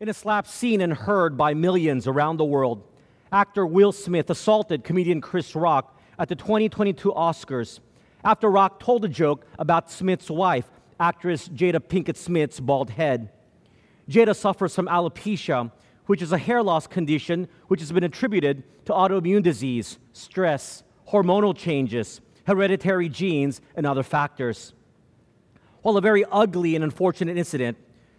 In a slap seen and heard by millions around the world, actor Will Smith assaulted comedian Chris Rock at the 2022 Oscars after Rock told a joke about Smith's wife, actress Jada Pinkett Smith's bald head. Jada suffers from alopecia, which is a hair loss condition which has been attributed to autoimmune disease, stress, hormonal changes, hereditary genes, and other factors. While a very ugly and unfortunate incident,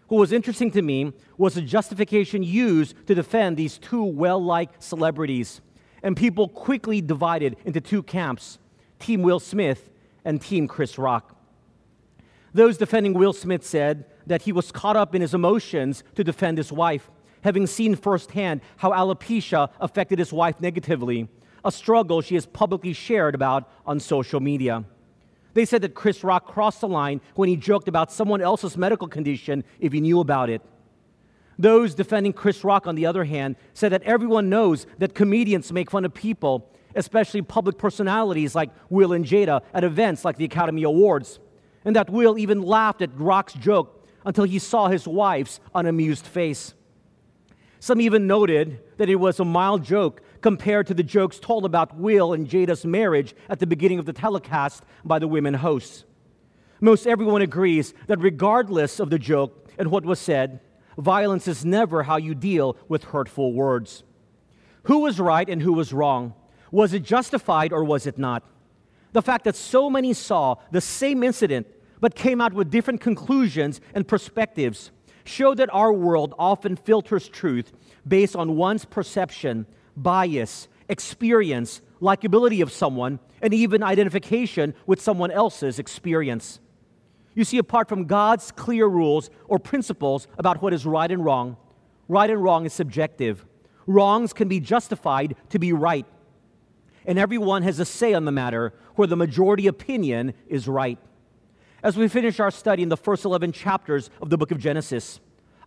what was interesting to me was the justification used to defend these two well liked celebrities. And people quickly divided into two camps Team Will Smith and Team Chris Rock. Those defending Will Smith said that he was caught up in his emotions to defend his wife, having seen firsthand how alopecia affected his wife negatively, a struggle she has publicly shared about on social media. They said that Chris Rock crossed the line when he joked about someone else's medical condition if he knew about it. Those defending Chris Rock, on the other hand, said that everyone knows that comedians make fun of people, especially public personalities like Will and Jada, at events like the Academy Awards, and that Will even laughed at Rock's joke until he saw his wife's unamused face. Some even noted that it was a mild joke compared to the jokes told about Will and Jada's marriage at the beginning of the telecast by the women hosts. Most everyone agrees that regardless of the joke and what was said, violence is never how you deal with hurtful words. Who was right and who was wrong? Was it justified or was it not? The fact that so many saw the same incident but came out with different conclusions and perspectives show that our world often filters truth based on one's perception bias, experience, likability of someone, and even identification with someone else's experience. You see, apart from God's clear rules or principles about what is right and wrong, right and wrong is subjective. Wrongs can be justified to be right. And everyone has a say on the matter where the majority opinion is right. As we finish our study in the first 11 chapters of the book of Genesis,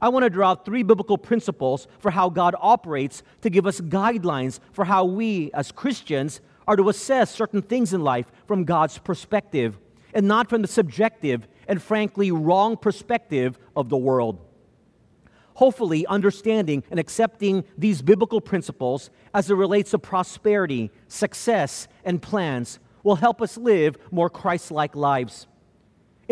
I want to draw out three biblical principles for how God operates to give us guidelines for how we, as Christians, are to assess certain things in life from God's perspective and not from the subjective and frankly wrong perspective of the world. Hopefully, understanding and accepting these biblical principles as it relates to prosperity, success, and plans will help us live more Christ like lives.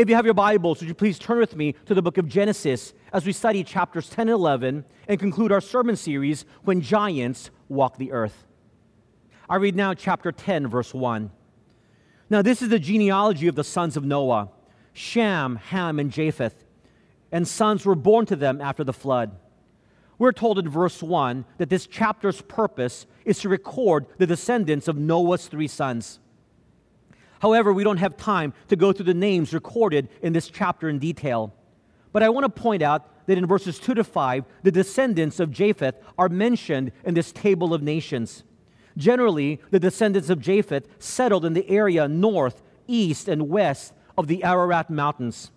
If you have your Bibles, would you please turn with me to the book of Genesis as we study chapters 10 and 11 and conclude our sermon series, When Giants Walk the Earth. I read now chapter 10, verse 1. Now, this is the genealogy of the sons of Noah Shem, Ham, and Japheth, and sons were born to them after the flood. We're told in verse 1 that this chapter's purpose is to record the descendants of Noah's three sons. However, we don't have time to go through the names recorded in this chapter in detail. But I want to point out that in verses 2 to 5, the descendants of Japheth are mentioned in this table of nations. Generally, the descendants of Japheth settled in the area north, east, and west of the Ararat Mountains.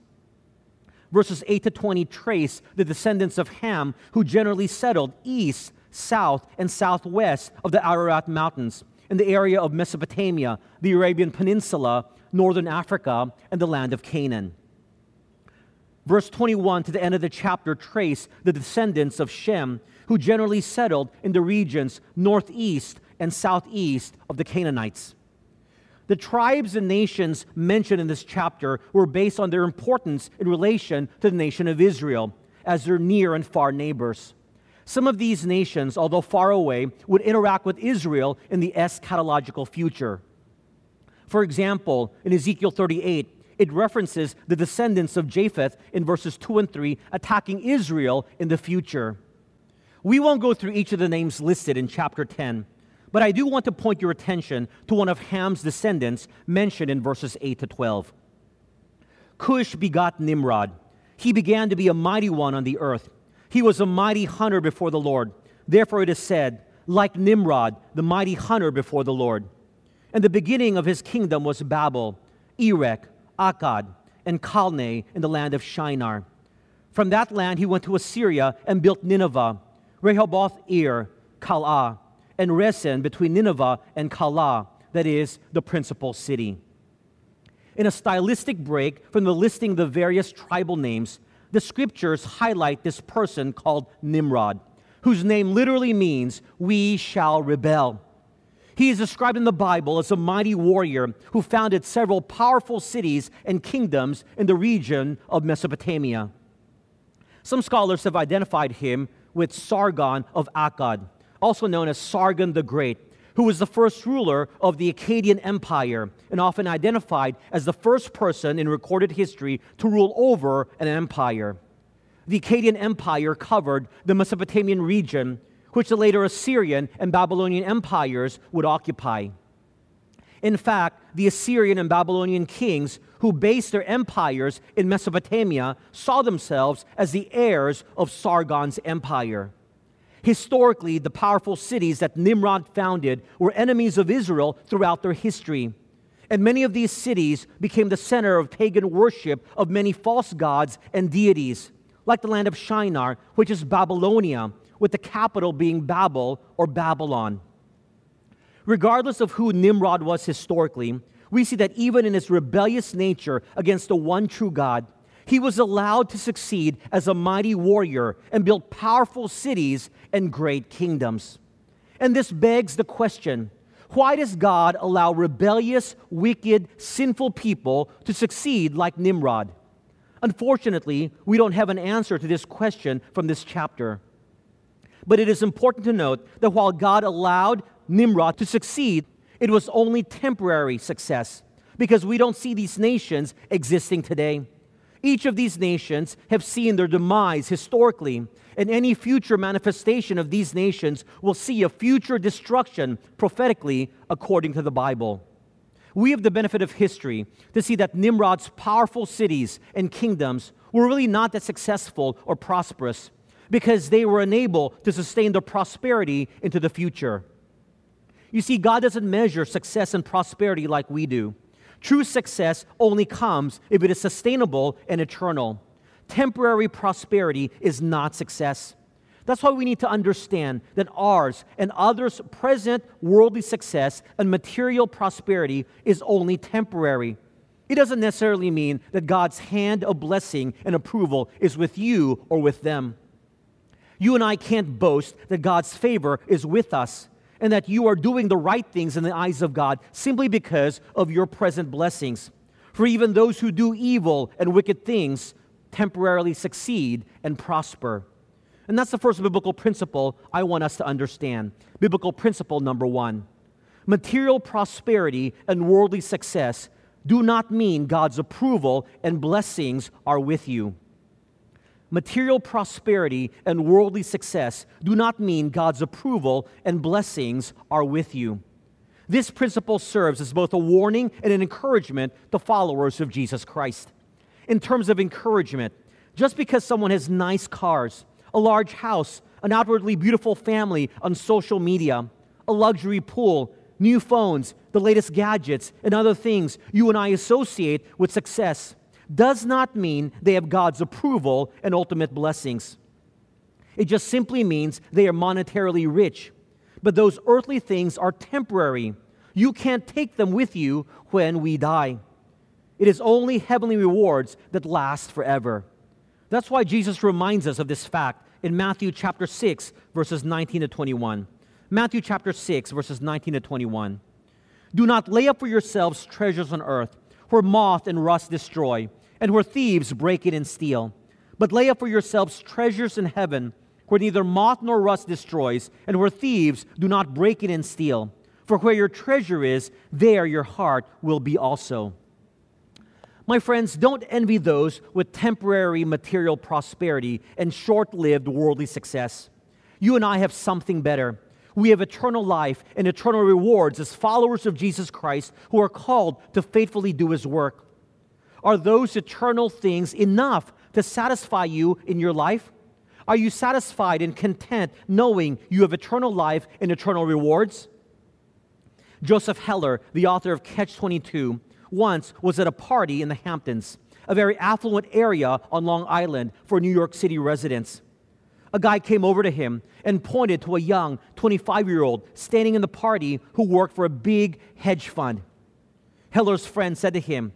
Verses 8 to 20 trace the descendants of Ham, who generally settled east, south, and southwest of the Ararat Mountains in the area of Mesopotamia, the Arabian Peninsula, northern Africa, and the land of Canaan. Verse 21 to the end of the chapter trace the descendants of Shem, who generally settled in the regions northeast and southeast of the Canaanites. The tribes and nations mentioned in this chapter were based on their importance in relation to the nation of Israel as their near and far neighbors. Some of these nations, although far away, would interact with Israel in the eschatological future. For example, in Ezekiel 38, it references the descendants of Japheth in verses 2 and 3 attacking Israel in the future. We won't go through each of the names listed in chapter 10, but I do want to point your attention to one of Ham's descendants mentioned in verses 8 to 12. Cush begot Nimrod. He began to be a mighty one on the earth. He was a mighty hunter before the Lord. Therefore, it is said, like Nimrod, the mighty hunter before the Lord. And the beginning of his kingdom was Babel, Erech, Akkad, and Calneh in the land of Shinar. From that land he went to Assyria and built Nineveh, Rehoboth er, Ir, Calah, and Resen between Nineveh and Calah, that is, the principal city. In a stylistic break from the listing of the various tribal names, the scriptures highlight this person called Nimrod, whose name literally means, We shall rebel. He is described in the Bible as a mighty warrior who founded several powerful cities and kingdoms in the region of Mesopotamia. Some scholars have identified him with Sargon of Akkad, also known as Sargon the Great, who was the first ruler of the Akkadian Empire and often identified as the first person in recorded history to rule over an empire. The Akkadian Empire covered the Mesopotamian region, which the later Assyrian and Babylonian empires would occupy. In fact, the Assyrian and Babylonian kings who based their empires in Mesopotamia saw themselves as the heirs of Sargon's empire. Historically, the powerful cities that Nimrod founded were enemies of Israel throughout their history. And many of these cities became the center of pagan worship of many false gods and deities, like the land of Shinar, which is Babylonia, with the capital being Babel or Babylon. Regardless of who Nimrod was historically, we see that even in his rebellious nature against the one true God, he was allowed to succeed as a mighty warrior and build powerful cities and great kingdoms. And this begs the question why does God allow rebellious, wicked, sinful people to succeed like Nimrod? Unfortunately, we don't have an answer to this question from this chapter. But it is important to note that while God allowed Nimrod to succeed, it was only temporary success because we don't see these nations existing today. Each of these nations have seen their demise historically, and any future manifestation of these nations will see a future destruction prophetically according to the Bible. We have the benefit of history to see that Nimrod's powerful cities and kingdoms were really not that successful or prosperous because they were unable to sustain their prosperity into the future. You see, God doesn't measure success and prosperity like we do. True success only comes if it is sustainable and eternal. Temporary prosperity is not success. That's why we need to understand that ours and others' present worldly success and material prosperity is only temporary. It doesn't necessarily mean that God's hand of blessing and approval is with you or with them. You and I can't boast that God's favor is with us and that you are doing the right things in the eyes of God simply because of your present blessings. For even those who do evil and wicked things temporarily succeed and prosper. And that's the first biblical principle I want us to understand. Biblical principle number one material prosperity and worldly success do not mean God's approval and blessings are with you material prosperity and worldly success do not mean God's approval and blessings are with you. This principle serves as both a warning and an encouragement to followers of Jesus Christ. In terms of encouragement, just because someone has nice cars, a large house, an outwardly beautiful family on social media, a luxury pool, new phones, the latest gadgets, and other things you and I associate with success does not mean they have God's approval and ultimate blessings. It just simply means they are monetarily rich. But those earthly things are temporary. You can't take them with you when we die. It is only heavenly rewards that last forever. That's why Jesus reminds us of this fact in Matthew chapter 6, verses 19 to 21. Matthew chapter 6, verses 19 to 21. Do not lay up for yourselves treasures on earth where moth and rust destroy, and where thieves break in and steal. But lay up for yourselves treasures in heaven, where neither moth nor rust destroys, and where thieves do not break in and steal. For where your treasure is, there your heart will be also. My friends, don't envy those with temporary material prosperity and short lived worldly success. You and I have something better we have eternal life and eternal rewards as followers of Jesus Christ who are called to faithfully do his work. Are those eternal things enough to satisfy you in your life? Are you satisfied and content knowing you have eternal life and eternal rewards? Joseph Heller, the author of Catch 22, once was at a party in the Hamptons, a very affluent area on Long Island for New York City residents a guy came over to him and pointed to a young 25 year old standing in the party who worked for a big hedge fund. Heller's friend said to him,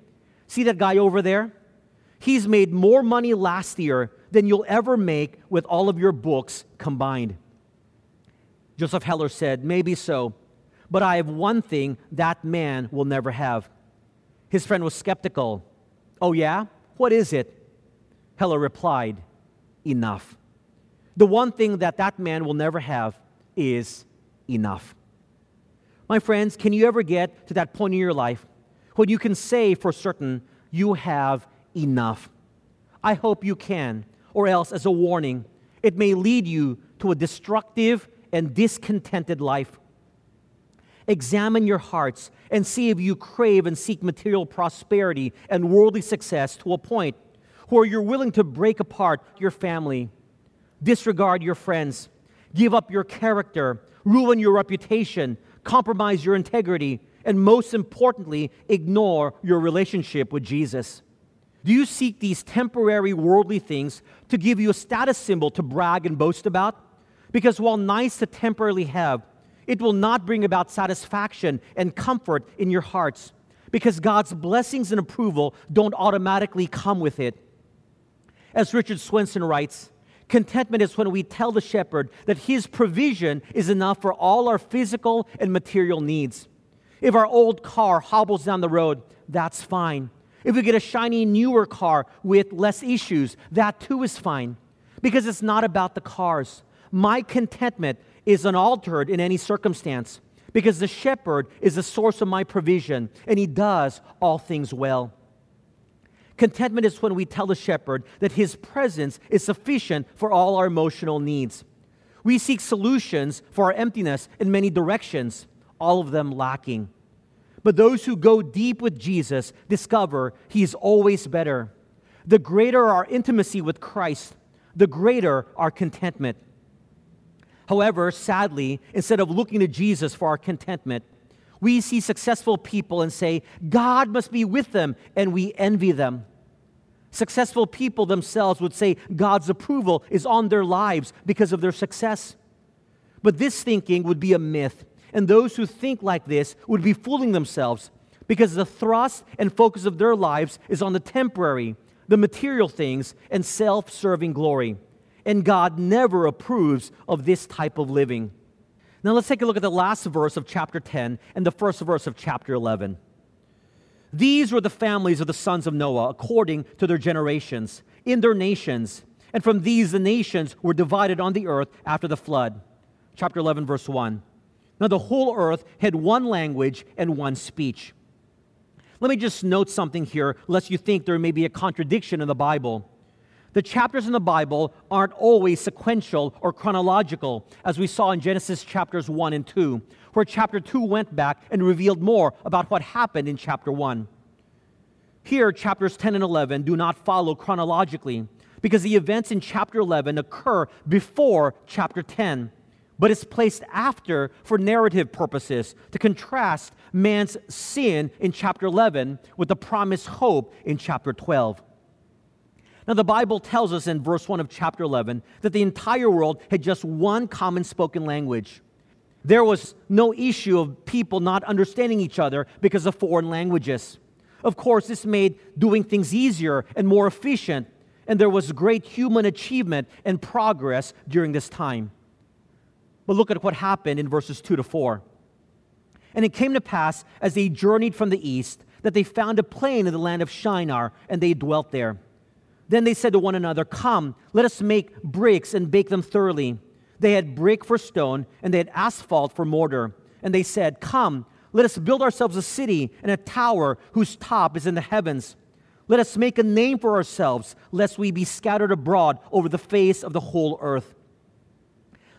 See that guy over there? He's made more money last year than you'll ever make with all of your books combined. Joseph Heller said, Maybe so, but I have one thing that man will never have. His friend was skeptical. Oh, yeah? What is it? Heller replied, Enough. The one thing that that man will never have is enough. My friends, can you ever get to that point in your life when you can say for certain you have enough? I hope you can, or else, as a warning, it may lead you to a destructive and discontented life. Examine your hearts and see if you crave and seek material prosperity and worldly success to a point where you're willing to break apart your family, disregard your friends, give up your character, ruin your reputation, compromise your integrity, and most importantly, ignore your relationship with Jesus. Do you seek these temporary worldly things to give you a status symbol to brag and boast about? Because while nice to temporarily have, it will not bring about satisfaction and comfort in your hearts because God's blessings and approval don't automatically come with it. As Richard Swenson writes, contentment is when we tell the shepherd that his provision is enough for all our physical and material needs. If our old car hobbles down the road, that's fine. If we get a shiny newer car with less issues, that too is fine. Because it's not about the cars. My contentment is unaltered in any circumstance because the shepherd is the source of my provision and he does all things well. Contentment is when we tell the shepherd that his presence is sufficient for all our emotional needs. We seek solutions for our emptiness in many directions, all of them lacking. But those who go deep with Jesus discover he is always better. The greater our intimacy with Christ, the greater our contentment. However, sadly, instead of looking to Jesus for our contentment, we see successful people and say, God must be with them, and we envy them. Successful people themselves would say God's approval is on their lives because of their success. But this thinking would be a myth, and those who think like this would be fooling themselves because the thrust and focus of their lives is on the temporary, the material things, and self serving glory and God never approves of this type of living. Now let's take a look at the last verse of chapter 10 and the first verse of chapter 11. These were the families of the sons of Noah according to their generations, in their nations. And from these the nations were divided on the earth after the flood. Chapter 11, verse 1. Now the whole earth had one language and one speech. Let me just note something here, lest you think there may be a contradiction in the Bible. The chapters in the Bible aren't always sequential or chronological, as we saw in Genesis chapters 1 and 2, where chapter 2 went back and revealed more about what happened in chapter 1. Here, chapters 10 and 11 do not follow chronologically because the events in chapter 11 occur before chapter 10, but it's placed after for narrative purposes to contrast man's sin in chapter 11 with the promised hope in chapter 12. Now, the Bible tells us in verse 1 of chapter 11 that the entire world had just one common spoken language. There was no issue of people not understanding each other because of foreign languages. Of course, this made doing things easier and more efficient, and there was great human achievement and progress during this time. But look at what happened in verses 2 to 4. And it came to pass as they journeyed from the east that they found a plain in the land of Shinar, and they dwelt there. Then they said to one another, Come, let us make bricks and bake them thoroughly. They had brick for stone, and they had asphalt for mortar. And they said, Come, let us build ourselves a city and a tower whose top is in the heavens. Let us make a name for ourselves, lest we be scattered abroad over the face of the whole earth.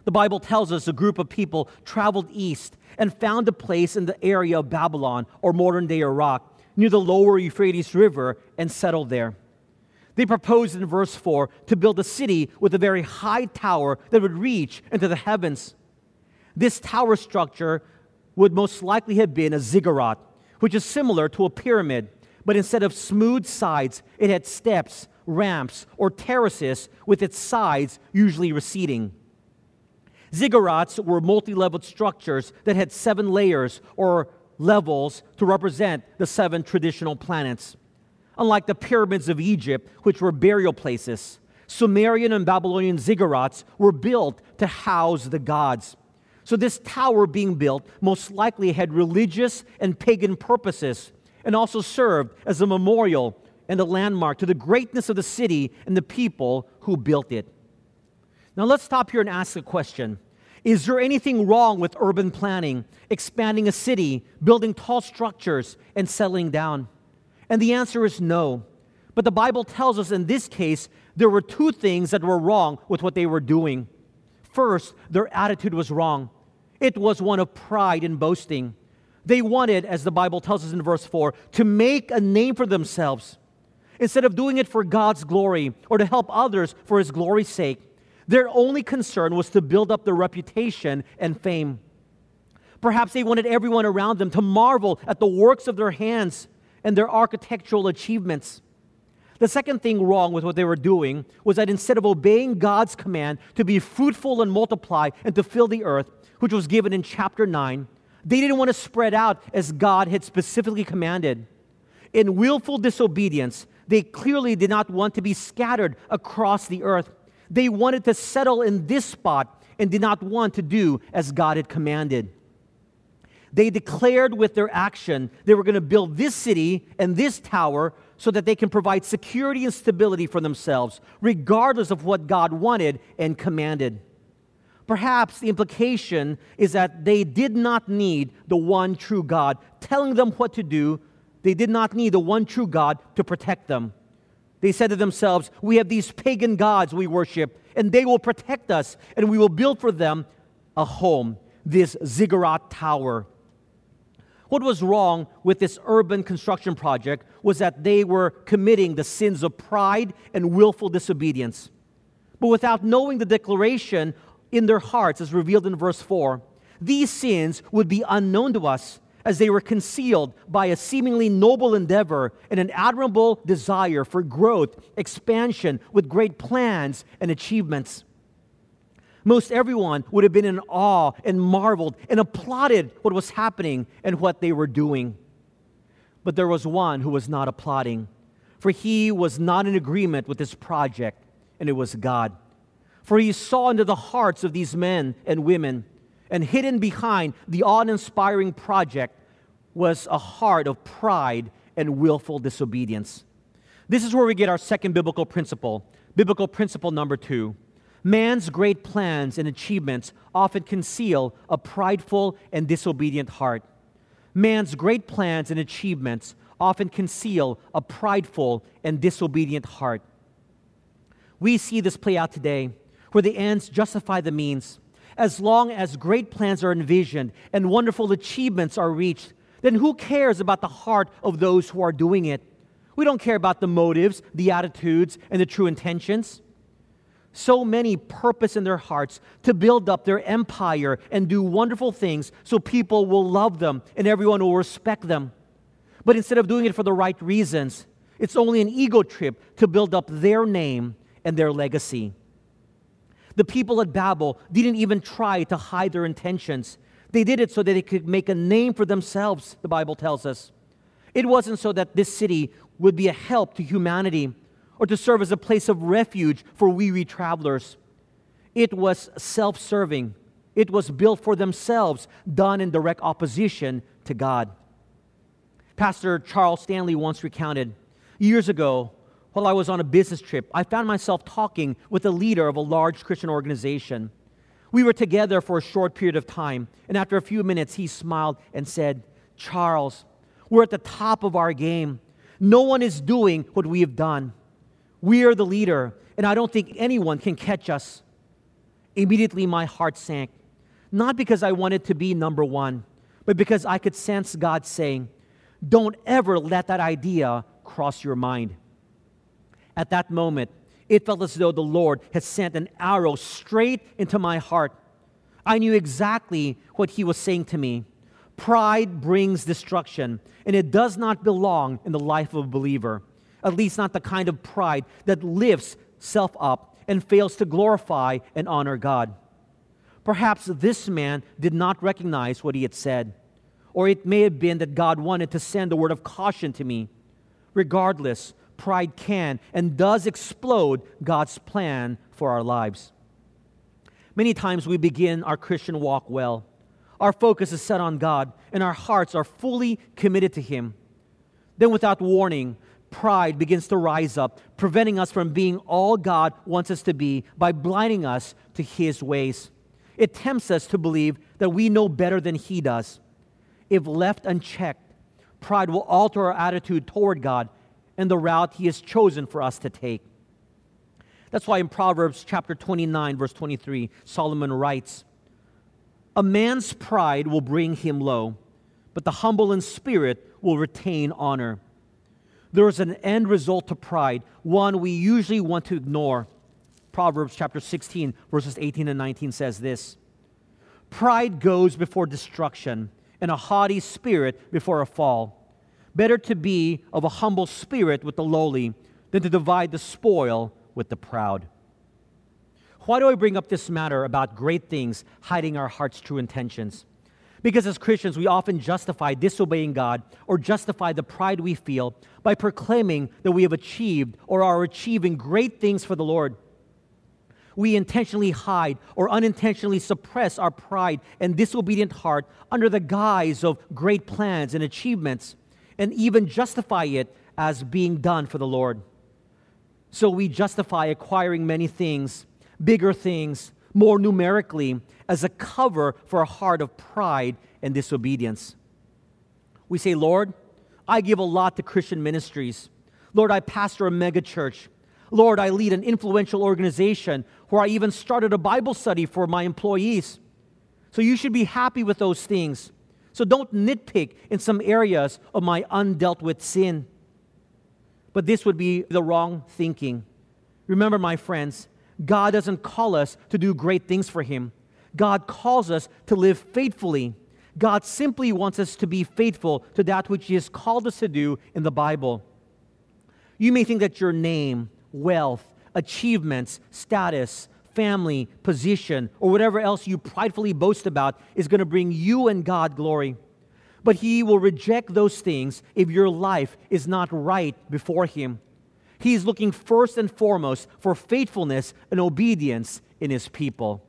The Bible tells us a group of people traveled east and found a place in the area of Babylon or modern day Iraq near the lower Euphrates River and settled there. They proposed in verse 4 to build a city with a very high tower that would reach into the heavens. This tower structure would most likely have been a ziggurat, which is similar to a pyramid, but instead of smooth sides, it had steps, ramps, or terraces with its sides usually receding. Ziggurats were multi leveled structures that had seven layers or levels to represent the seven traditional planets. Unlike the pyramids of Egypt, which were burial places, Sumerian and Babylonian ziggurats were built to house the gods. So, this tower being built most likely had religious and pagan purposes and also served as a memorial and a landmark to the greatness of the city and the people who built it. Now, let's stop here and ask a question Is there anything wrong with urban planning, expanding a city, building tall structures, and settling down? And the answer is no. But the Bible tells us in this case, there were two things that were wrong with what they were doing. First, their attitude was wrong. It was one of pride and boasting. They wanted, as the Bible tells us in verse 4, to make a name for themselves. Instead of doing it for God's glory or to help others for His glory's sake, their only concern was to build up their reputation and fame. Perhaps they wanted everyone around them to marvel at the works of their hands and their architectural achievements. The second thing wrong with what they were doing was that instead of obeying God's command to be fruitful and multiply and to fill the earth, which was given in chapter 9, they didn't want to spread out as God had specifically commanded. In willful disobedience, they clearly did not want to be scattered across the earth. They wanted to settle in this spot and did not want to do as God had commanded. They declared with their action they were going to build this city and this tower so that they can provide security and stability for themselves, regardless of what God wanted and commanded. Perhaps the implication is that they did not need the one true God telling them what to do. They did not need the one true God to protect them. They said to themselves, We have these pagan gods we worship, and they will protect us, and we will build for them a home, this ziggurat tower. What was wrong with this urban construction project was that they were committing the sins of pride and willful disobedience. But without knowing the declaration in their hearts, as revealed in verse 4, these sins would be unknown to us as they were concealed by a seemingly noble endeavor and an admirable desire for growth, expansion, with great plans and achievements. Most everyone would have been in awe and marveled and applauded what was happening and what they were doing. But there was one who was not applauding, for he was not in agreement with this project, and it was God. For he saw into the hearts of these men and women, and hidden behind the awe inspiring project was a heart of pride and willful disobedience. This is where we get our second biblical principle, biblical principle number two. Man's great plans and achievements often conceal a prideful and disobedient heart. Man's great plans and achievements often conceal a prideful and disobedient heart. We see this play out today where the ends justify the means. As long as great plans are envisioned and wonderful achievements are reached, then who cares about the heart of those who are doing it? We don't care about the motives, the attitudes, and the true intentions. So many purpose in their hearts to build up their empire and do wonderful things so people will love them and everyone will respect them. But instead of doing it for the right reasons, it's only an ego trip to build up their name and their legacy. The people at Babel didn't even try to hide their intentions. They did it so that they could make a name for themselves, the Bible tells us. It wasn't so that this city would be a help to humanity or to serve as a place of refuge for weary travelers. It was self serving, it was built for themselves, done in direct opposition to God. Pastor Charles Stanley once recounted years ago, while I was on a business trip, I found myself talking with a leader of a large Christian organization. We were together for a short period of time, and after a few minutes, he smiled and said, Charles, we're at the top of our game. No one is doing what we have done. We are the leader, and I don't think anyone can catch us. Immediately, my heart sank, not because I wanted to be number one, but because I could sense God saying, Don't ever let that idea cross your mind. At that moment, it felt as though the Lord had sent an arrow straight into my heart. I knew exactly what He was saying to me. Pride brings destruction, and it does not belong in the life of a believer, at least not the kind of pride that lifts self up and fails to glorify and honor God. Perhaps this man did not recognize what he had said, or it may have been that God wanted to send a word of caution to me. Regardless, pride can and does explode God's plan for our lives. Many times we begin our Christian walk well. Our focus is set on God, and our hearts are fully committed to Him. Then, without warning, pride begins to rise up, preventing us from being all God wants us to be by blinding us to His ways. It tempts us to believe that we know better than He does. If left unchecked, pride will alter our attitude toward God and the route He has chosen for us to take. That's why in Proverbs chapter 29, verse 23, Solomon writes, A man's pride will bring him low, but the humble in spirit will retain honor. There is an end result to pride, one we usually want to ignore. Proverbs chapter 16, verses 18 and 19 says this Pride goes before destruction, and a haughty spirit before a fall. Better to be of a humble spirit with the lowly than to divide the spoil with the proud. Why do I bring up this matter about great things hiding our heart's true intentions? Because as Christians, we often justify disobeying God or justify the pride we feel by proclaiming that we have achieved or are achieving great things for the Lord. We intentionally hide or unintentionally suppress our pride and disobedient heart under the guise of great plans and achievements and even justify it as being done for the Lord. So we justify acquiring many things, bigger things, more numerically, as a cover for a heart of pride and disobedience. We say, Lord, I give a lot to Christian ministries. Lord, I pastor a megachurch. Lord, I lead an influential organization where I even started a Bible study for my employees. So you should be happy with those things. So don't nitpick in some areas of my undealt with sin. But this would be the wrong thinking. Remember, my friends, God doesn't call us to do great things for Him. God calls us to live faithfully. God simply wants us to be faithful to that which He has called us to do in the Bible. You may think that your name, wealth, achievements, status, family, position, or whatever else you pridefully boast about is going to bring you and God glory. But He will reject those things if your life is not right before Him. He is looking first and foremost for faithfulness and obedience in His people.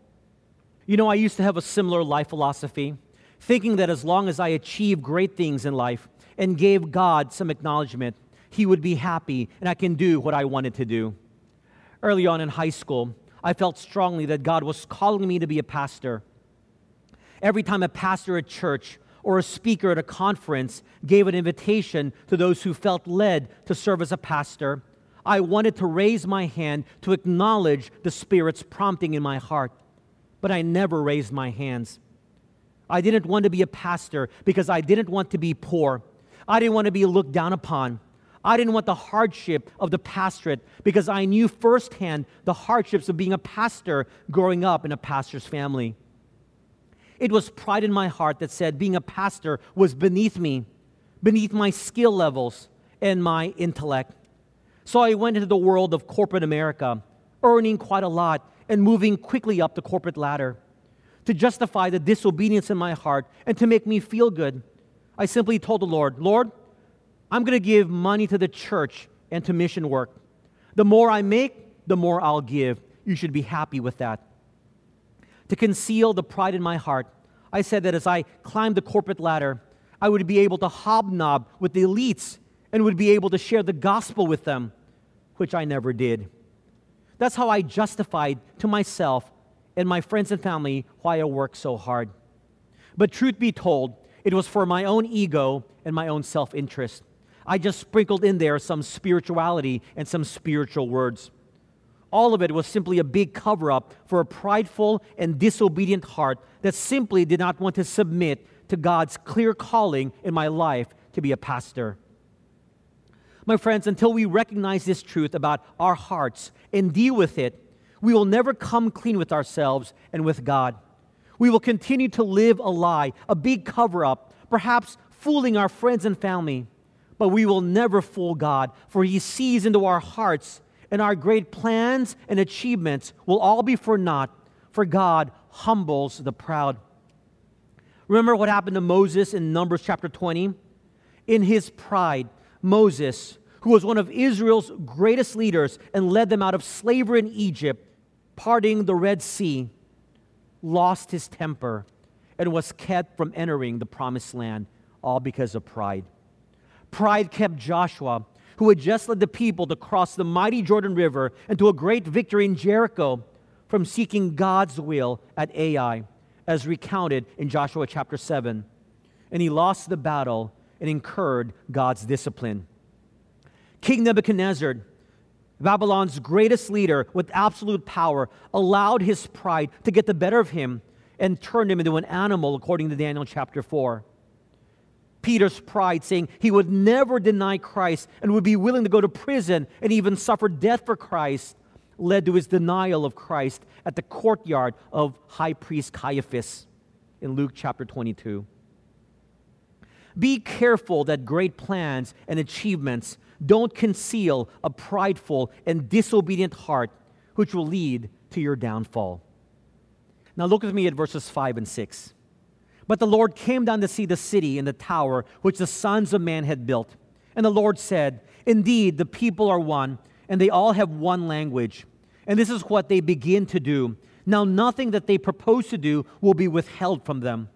You know, I used to have a similar life philosophy, thinking that as long as I achieved great things in life and gave God some acknowledgement, He would be happy and I can do what I wanted to do. Early on in high school, I felt strongly that God was calling me to be a pastor. Every time a pastor at church or a speaker at a conference gave an invitation to those who felt led to serve as a pastor, I wanted to raise my hand to acknowledge the Spirit's prompting in my heart. But I never raised my hands. I didn't want to be a pastor because I didn't want to be poor. I didn't want to be looked down upon. I didn't want the hardship of the pastorate because I knew firsthand the hardships of being a pastor growing up in a pastor's family. It was pride in my heart that said being a pastor was beneath me, beneath my skill levels and my intellect. So I went into the world of corporate America, earning quite a lot and moving quickly up the corporate ladder. To justify the disobedience in my heart and to make me feel good, I simply told the Lord, Lord, I'm going to give money to the church and to mission work. The more I make, the more I'll give. You should be happy with that. To conceal the pride in my heart, I said that as I climbed the corporate ladder, I would be able to hobnob with the elites and would be able to share the gospel with them, which I never did. That's how I justified to myself and my friends and family why I worked so hard. But truth be told, it was for my own ego and my own self interest. I just sprinkled in there some spirituality and some spiritual words. All of it was simply a big cover up for a prideful and disobedient heart that simply did not want to submit to God's clear calling in my life to be a pastor. My friends, until we recognize this truth about our hearts and deal with it, we will never come clean with ourselves and with God. We will continue to live a lie, a big cover up, perhaps fooling our friends and family but we will never fool God, for He sees into our hearts, and our great plans and achievements will all be for naught, for God humbles the proud. Remember what happened to Moses in Numbers chapter 20? In his pride, Moses, who was one of Israel's greatest leaders and led them out of slavery in Egypt, parting the Red Sea, lost his temper and was kept from entering the promised land, all because of pride. Pride kept Joshua, who had just led the people to cross the mighty Jordan River and to a great victory in Jericho, from seeking God's will at Ai, as recounted in Joshua chapter 7. And he lost the battle and incurred God's discipline. King Nebuchadnezzar, Babylon's greatest leader with absolute power, allowed his pride to get the better of him and turned him into an animal, according to Daniel chapter 4. Peter's pride, saying he would never deny Christ and would be willing to go to prison and even suffer death for Christ, led to his denial of Christ at the courtyard of high priest Caiaphas in Luke chapter 22. Be careful that great plans and achievements don't conceal a prideful and disobedient heart, which will lead to your downfall. Now, look with me at verses 5 and 6. But the Lord came down to see the city and the tower which the sons of man had built. And the Lord said, Indeed, the people are one, and they all have one language. And this is what they begin to do. Now, nothing that they propose to do will be withheld from them.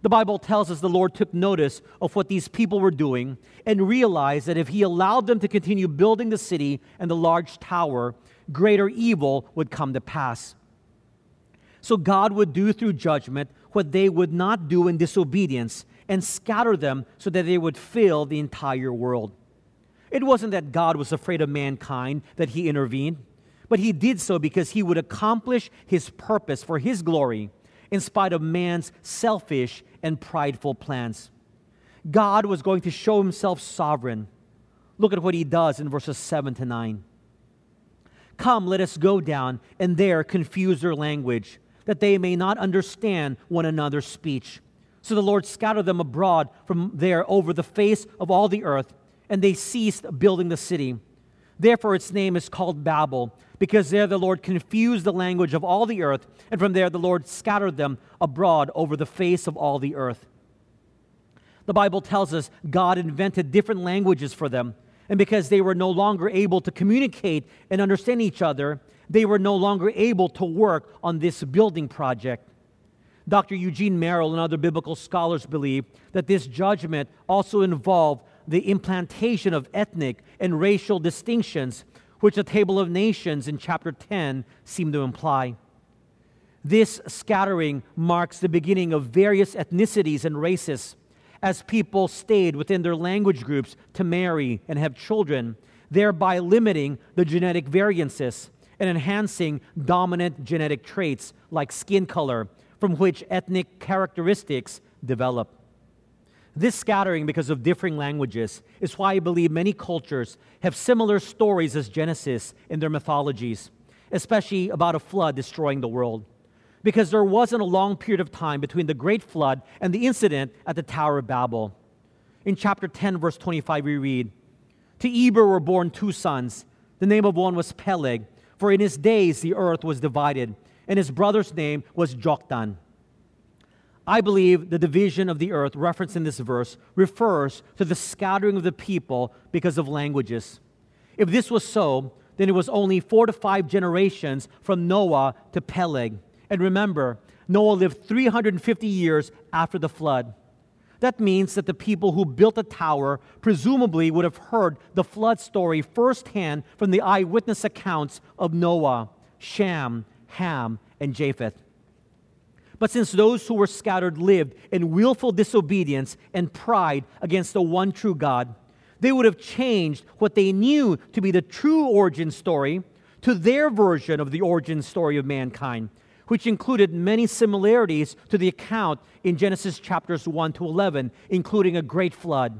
The Bible tells us the Lord took notice of what these people were doing and realized that if He allowed them to continue building the city and the large tower, greater evil would come to pass. So God would do through judgment what they would not do in disobedience and scatter them so that they would fill the entire world. It wasn't that God was afraid of mankind that He intervened, but He did so because He would accomplish His purpose for His glory in spite of man's selfish and prideful plans. God was going to show himself sovereign. Look at what he does in verses 7 to 9. Come, let us go down and there confuse their language, that they may not understand one another's speech. So the Lord scattered them abroad from there over the face of all the earth, and they ceased building the city. Therefore, its name is called Babel because there the Lord confused the language of all the earth, and from there the Lord scattered them abroad over the face of all the earth. The Bible tells us God invented different languages for them, and because they were no longer able to communicate and understand each other, they were no longer able to work on this building project. Dr. Eugene Merrill and other biblical scholars believe that this judgment also involved the implantation of ethnic and racial distinctions which the Table of Nations in chapter 10 seem to imply. This scattering marks the beginning of various ethnicities and races as people stayed within their language groups to marry and have children, thereby limiting the genetic variances and enhancing dominant genetic traits like skin color, from which ethnic characteristics develop. This scattering, because of differing languages, is why I believe many cultures have similar stories as Genesis in their mythologies, especially about a flood destroying the world. Because there wasn't a long period of time between the great flood and the incident at the Tower of Babel. In chapter 10, verse 25, we read To Eber were born two sons. The name of one was Peleg, for in his days the earth was divided, and his brother's name was Joktan. I believe the division of the earth referenced in this verse refers to the scattering of the people because of languages. If this was so, then it was only four to five generations from Noah to Peleg. And remember, Noah lived 350 years after the flood. That means that the people who built the tower presumably would have heard the flood story firsthand from the eyewitness accounts of Noah, Shem, Ham, and Japheth. But since those who were scattered lived in willful disobedience and pride against the one true God, they would have changed what they knew to be the true origin story to their version of the origin story of mankind, which included many similarities to the account in Genesis chapters 1 to 11, including a great flood,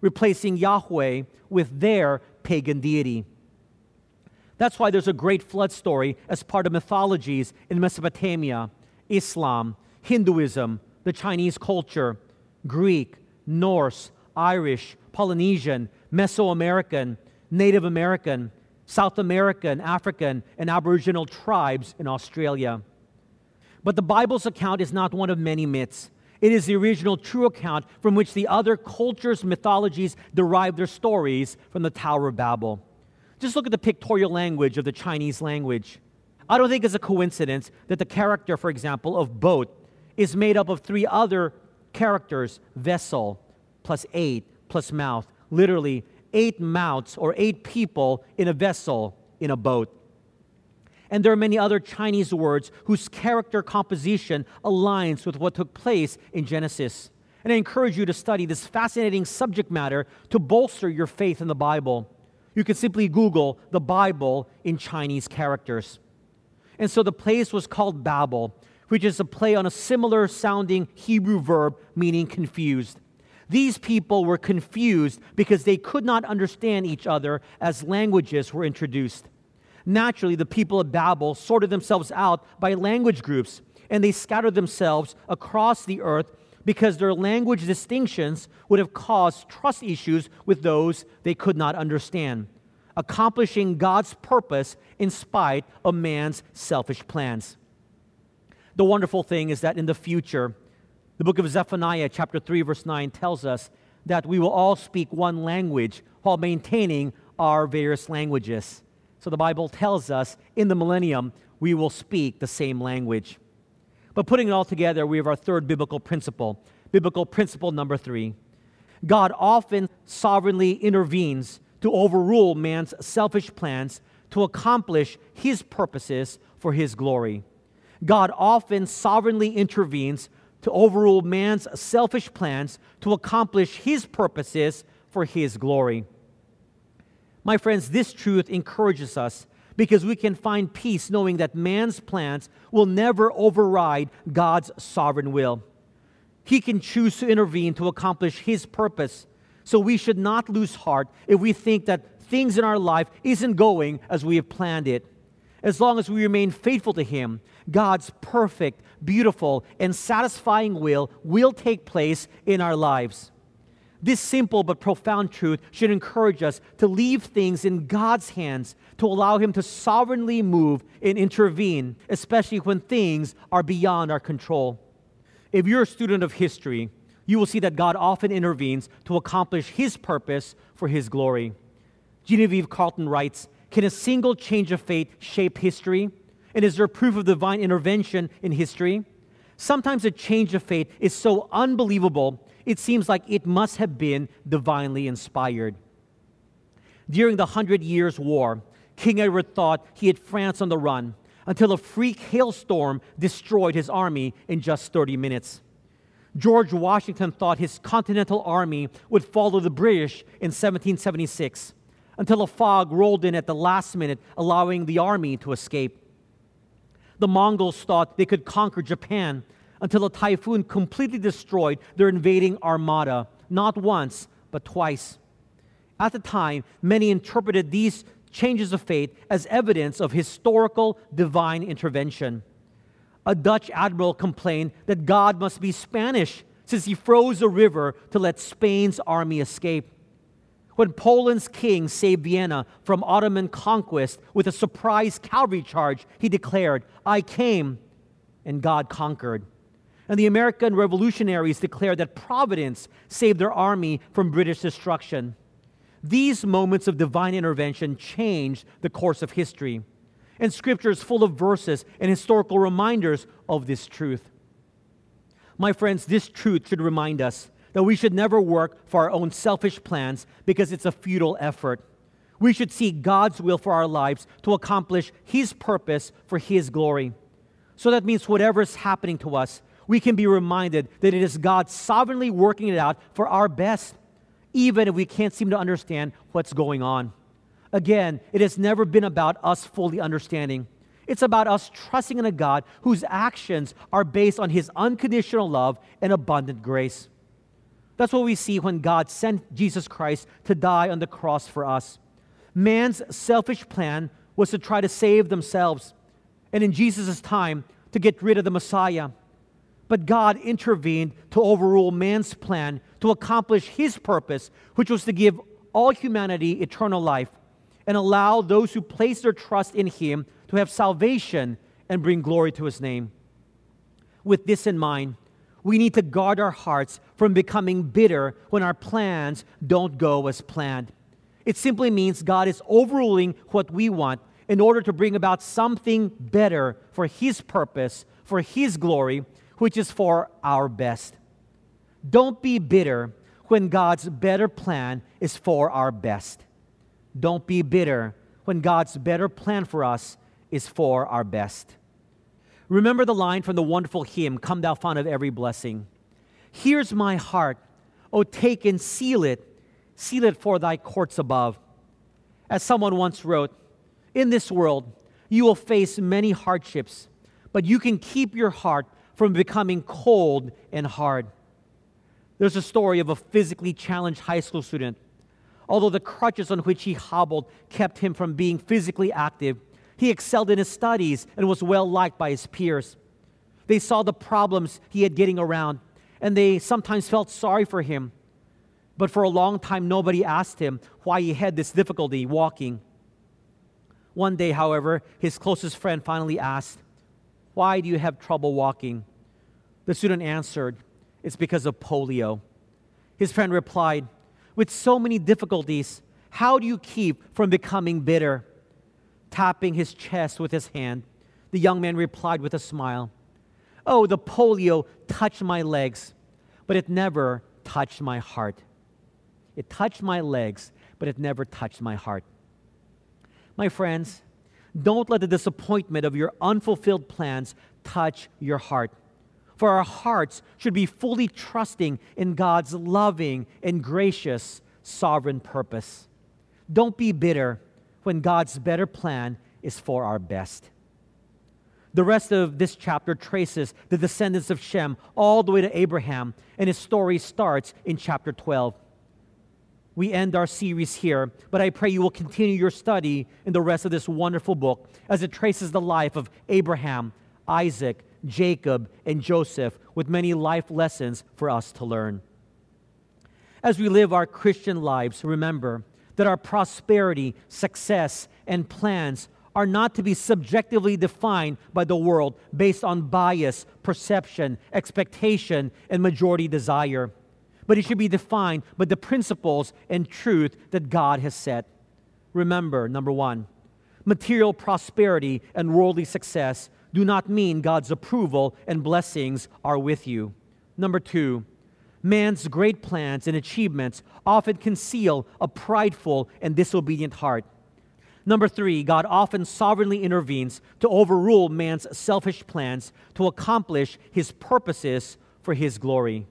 replacing Yahweh with their pagan deity. That's why there's a great flood story as part of mythologies in Mesopotamia Islam, Hinduism, the Chinese culture, Greek, Norse, Irish, Polynesian, Mesoamerican, Native American, South American, African, and Aboriginal tribes in Australia. But the Bible's account is not one of many myths. It is the original true account from which the other cultures' mythologies derive their stories from the Tower of Babel. Just look at the pictorial language of the Chinese language. I don't think it's a coincidence that the character, for example, of boat is made up of three other characters vessel plus eight plus mouth. Literally, eight mouths or eight people in a vessel in a boat. And there are many other Chinese words whose character composition aligns with what took place in Genesis. And I encourage you to study this fascinating subject matter to bolster your faith in the Bible. You can simply Google the Bible in Chinese characters. And so the place was called Babel, which is a play on a similar sounding Hebrew verb meaning confused. These people were confused because they could not understand each other as languages were introduced. Naturally, the people of Babel sorted themselves out by language groups, and they scattered themselves across the earth because their language distinctions would have caused trust issues with those they could not understand, accomplishing God's purpose in spite of man's selfish plans. The wonderful thing is that in the future, the book of Zephaniah, chapter 3, verse 9, tells us that we will all speak one language while maintaining our various languages. So the Bible tells us in the millennium, we will speak the same language. But putting it all together, we have our third biblical principle. Biblical principle number three God often sovereignly intervenes to overrule man's selfish plans to accomplish his purposes for his glory. God often sovereignly intervenes to overrule man's selfish plans to accomplish his purposes for his glory. My friends, this truth encourages us because we can find peace knowing that man's plans will never override God's sovereign will. He can choose to intervene to accomplish his purpose. So we should not lose heart if we think that things in our life isn't going as we have planned it. As long as we remain faithful to him, God's perfect, beautiful, and satisfying will will take place in our lives. This simple but profound truth should encourage us to leave things in God's hands to allow Him to sovereignly move and intervene, especially when things are beyond our control. If you're a student of history, you will see that God often intervenes to accomplish His purpose for His glory. Genevieve Carlton writes Can a single change of fate shape history? And is there proof of divine intervention in history? Sometimes a change of fate is so unbelievable it seems like it must have been divinely inspired. During the Hundred Years' War, King Edward thought he had France on the run until a freak hailstorm destroyed his army in just 30 minutes. George Washington thought his Continental Army would follow the British in 1776 until a fog rolled in at the last minute, allowing the army to escape. The Mongols thought they could conquer Japan until a typhoon completely destroyed their invading armada, not once, but twice. At the time, many interpreted these changes of fate as evidence of historical divine intervention. A Dutch admiral complained that God must be Spanish since he froze a river to let Spain's army escape. When Poland's king saved Vienna from Ottoman conquest with a surprise cavalry charge, he declared, I came and God conquered and the American revolutionaries declared that Providence saved their army from British destruction. These moments of divine intervention changed the course of history, and Scripture is full of verses and historical reminders of this truth. My friends, this truth should remind us that we should never work for our own selfish plans because it's a futile effort. We should seek God's will for our lives to accomplish His purpose for His glory. So that means whatever is happening to us, we can be reminded that it is God sovereignly working it out for our best, even if we can't seem to understand what's going on. Again, it has never been about us fully understanding. It's about us trusting in a God whose actions are based on his unconditional love and abundant grace. That's what we see when God sent Jesus Christ to die on the cross for us. Man's selfish plan was to try to save themselves, and in Jesus' time, to get rid of the Messiah. But God intervened to overrule man's plan to accomplish his purpose, which was to give all humanity eternal life and allow those who place their trust in him to have salvation and bring glory to his name. With this in mind, we need to guard our hearts from becoming bitter when our plans don't go as planned. It simply means God is overruling what we want in order to bring about something better for His purpose, for His glory, which is for our best. Don't be bitter when God's better plan is for our best. Don't be bitter when God's better plan for us is for our best. Remember the line from the wonderful hymn, Come Thou Fount of Every Blessing. Here's my heart. O take and seal it. Seal it for thy courts above. As someone once wrote, in this world, you will face many hardships, but you can keep your heart from becoming cold and hard. There's a story of a physically challenged high school student. Although the crutches on which he hobbled kept him from being physically active, he excelled in his studies and was well liked by his peers. They saw the problems he had getting around, and they sometimes felt sorry for him. But for a long time, nobody asked him why he had this difficulty walking. One day, however, his closest friend finally asked, Why do you have trouble walking? The student answered, It's because of polio. His friend replied, With so many difficulties, how do you keep from becoming bitter? tapping his chest with his hand. The young man replied with a smile, Oh, the polio touched my legs, but it never touched my heart. It touched my legs, but it never touched my heart. My friends, don't let the disappointment of your unfulfilled plans touch your heart. For our hearts should be fully trusting in God's loving and gracious sovereign purpose. Don't be bitter when God's better plan is for our best. The rest of this chapter traces the descendants of Shem all the way to Abraham, and his story starts in chapter 12. We end our series here, but I pray you will continue your study in the rest of this wonderful book as it traces the life of Abraham, Isaac, Jacob, and Joseph with many life lessons for us to learn. As we live our Christian lives, remember that our prosperity, success, and plans are not to be subjectively defined by the world based on bias, perception, expectation, and majority desire. But it should be defined by the principles and truth that God has set. Remember, number one, material prosperity and worldly success do not mean God's approval and blessings are with you. Number two, man's great plans and achievements often conceal a prideful and disobedient heart. Number three, God often sovereignly intervenes to overrule man's selfish plans to accomplish his purposes for his glory.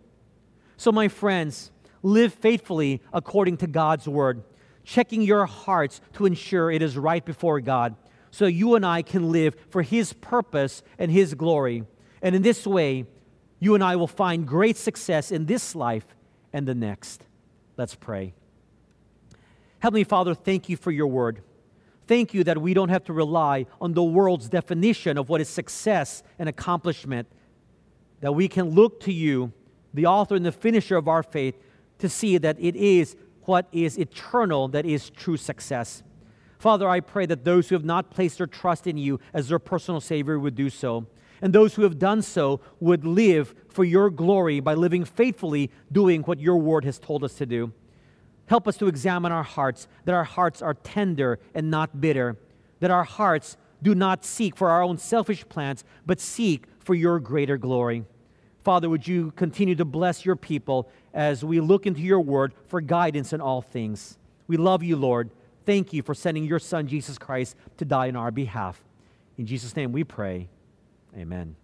So, my friends, live faithfully according to God's word, checking your hearts to ensure it is right before God, so you and I can live for his purpose and his glory. And in this way, you and I will find great success in this life and the next. Let's pray. Heavenly Father, thank you for your word. Thank you that we don't have to rely on the world's definition of what is success and accomplishment, that we can look to you, the author and the finisher of our faith, to see that it is what is eternal that is true success. Father, I pray that those who have not placed their trust in you as their personal Savior would do so and those who have done so would live for your glory by living faithfully, doing what your word has told us to do. Help us to examine our hearts, that our hearts are tender and not bitter, that our hearts do not seek for our own selfish plans, but seek for your greater glory. Father, would you continue to bless your people as we look into your word for guidance in all things? We love you, Lord. Thank you for sending your son, Jesus Christ, to die on our behalf. In Jesus' name we pray. Amen.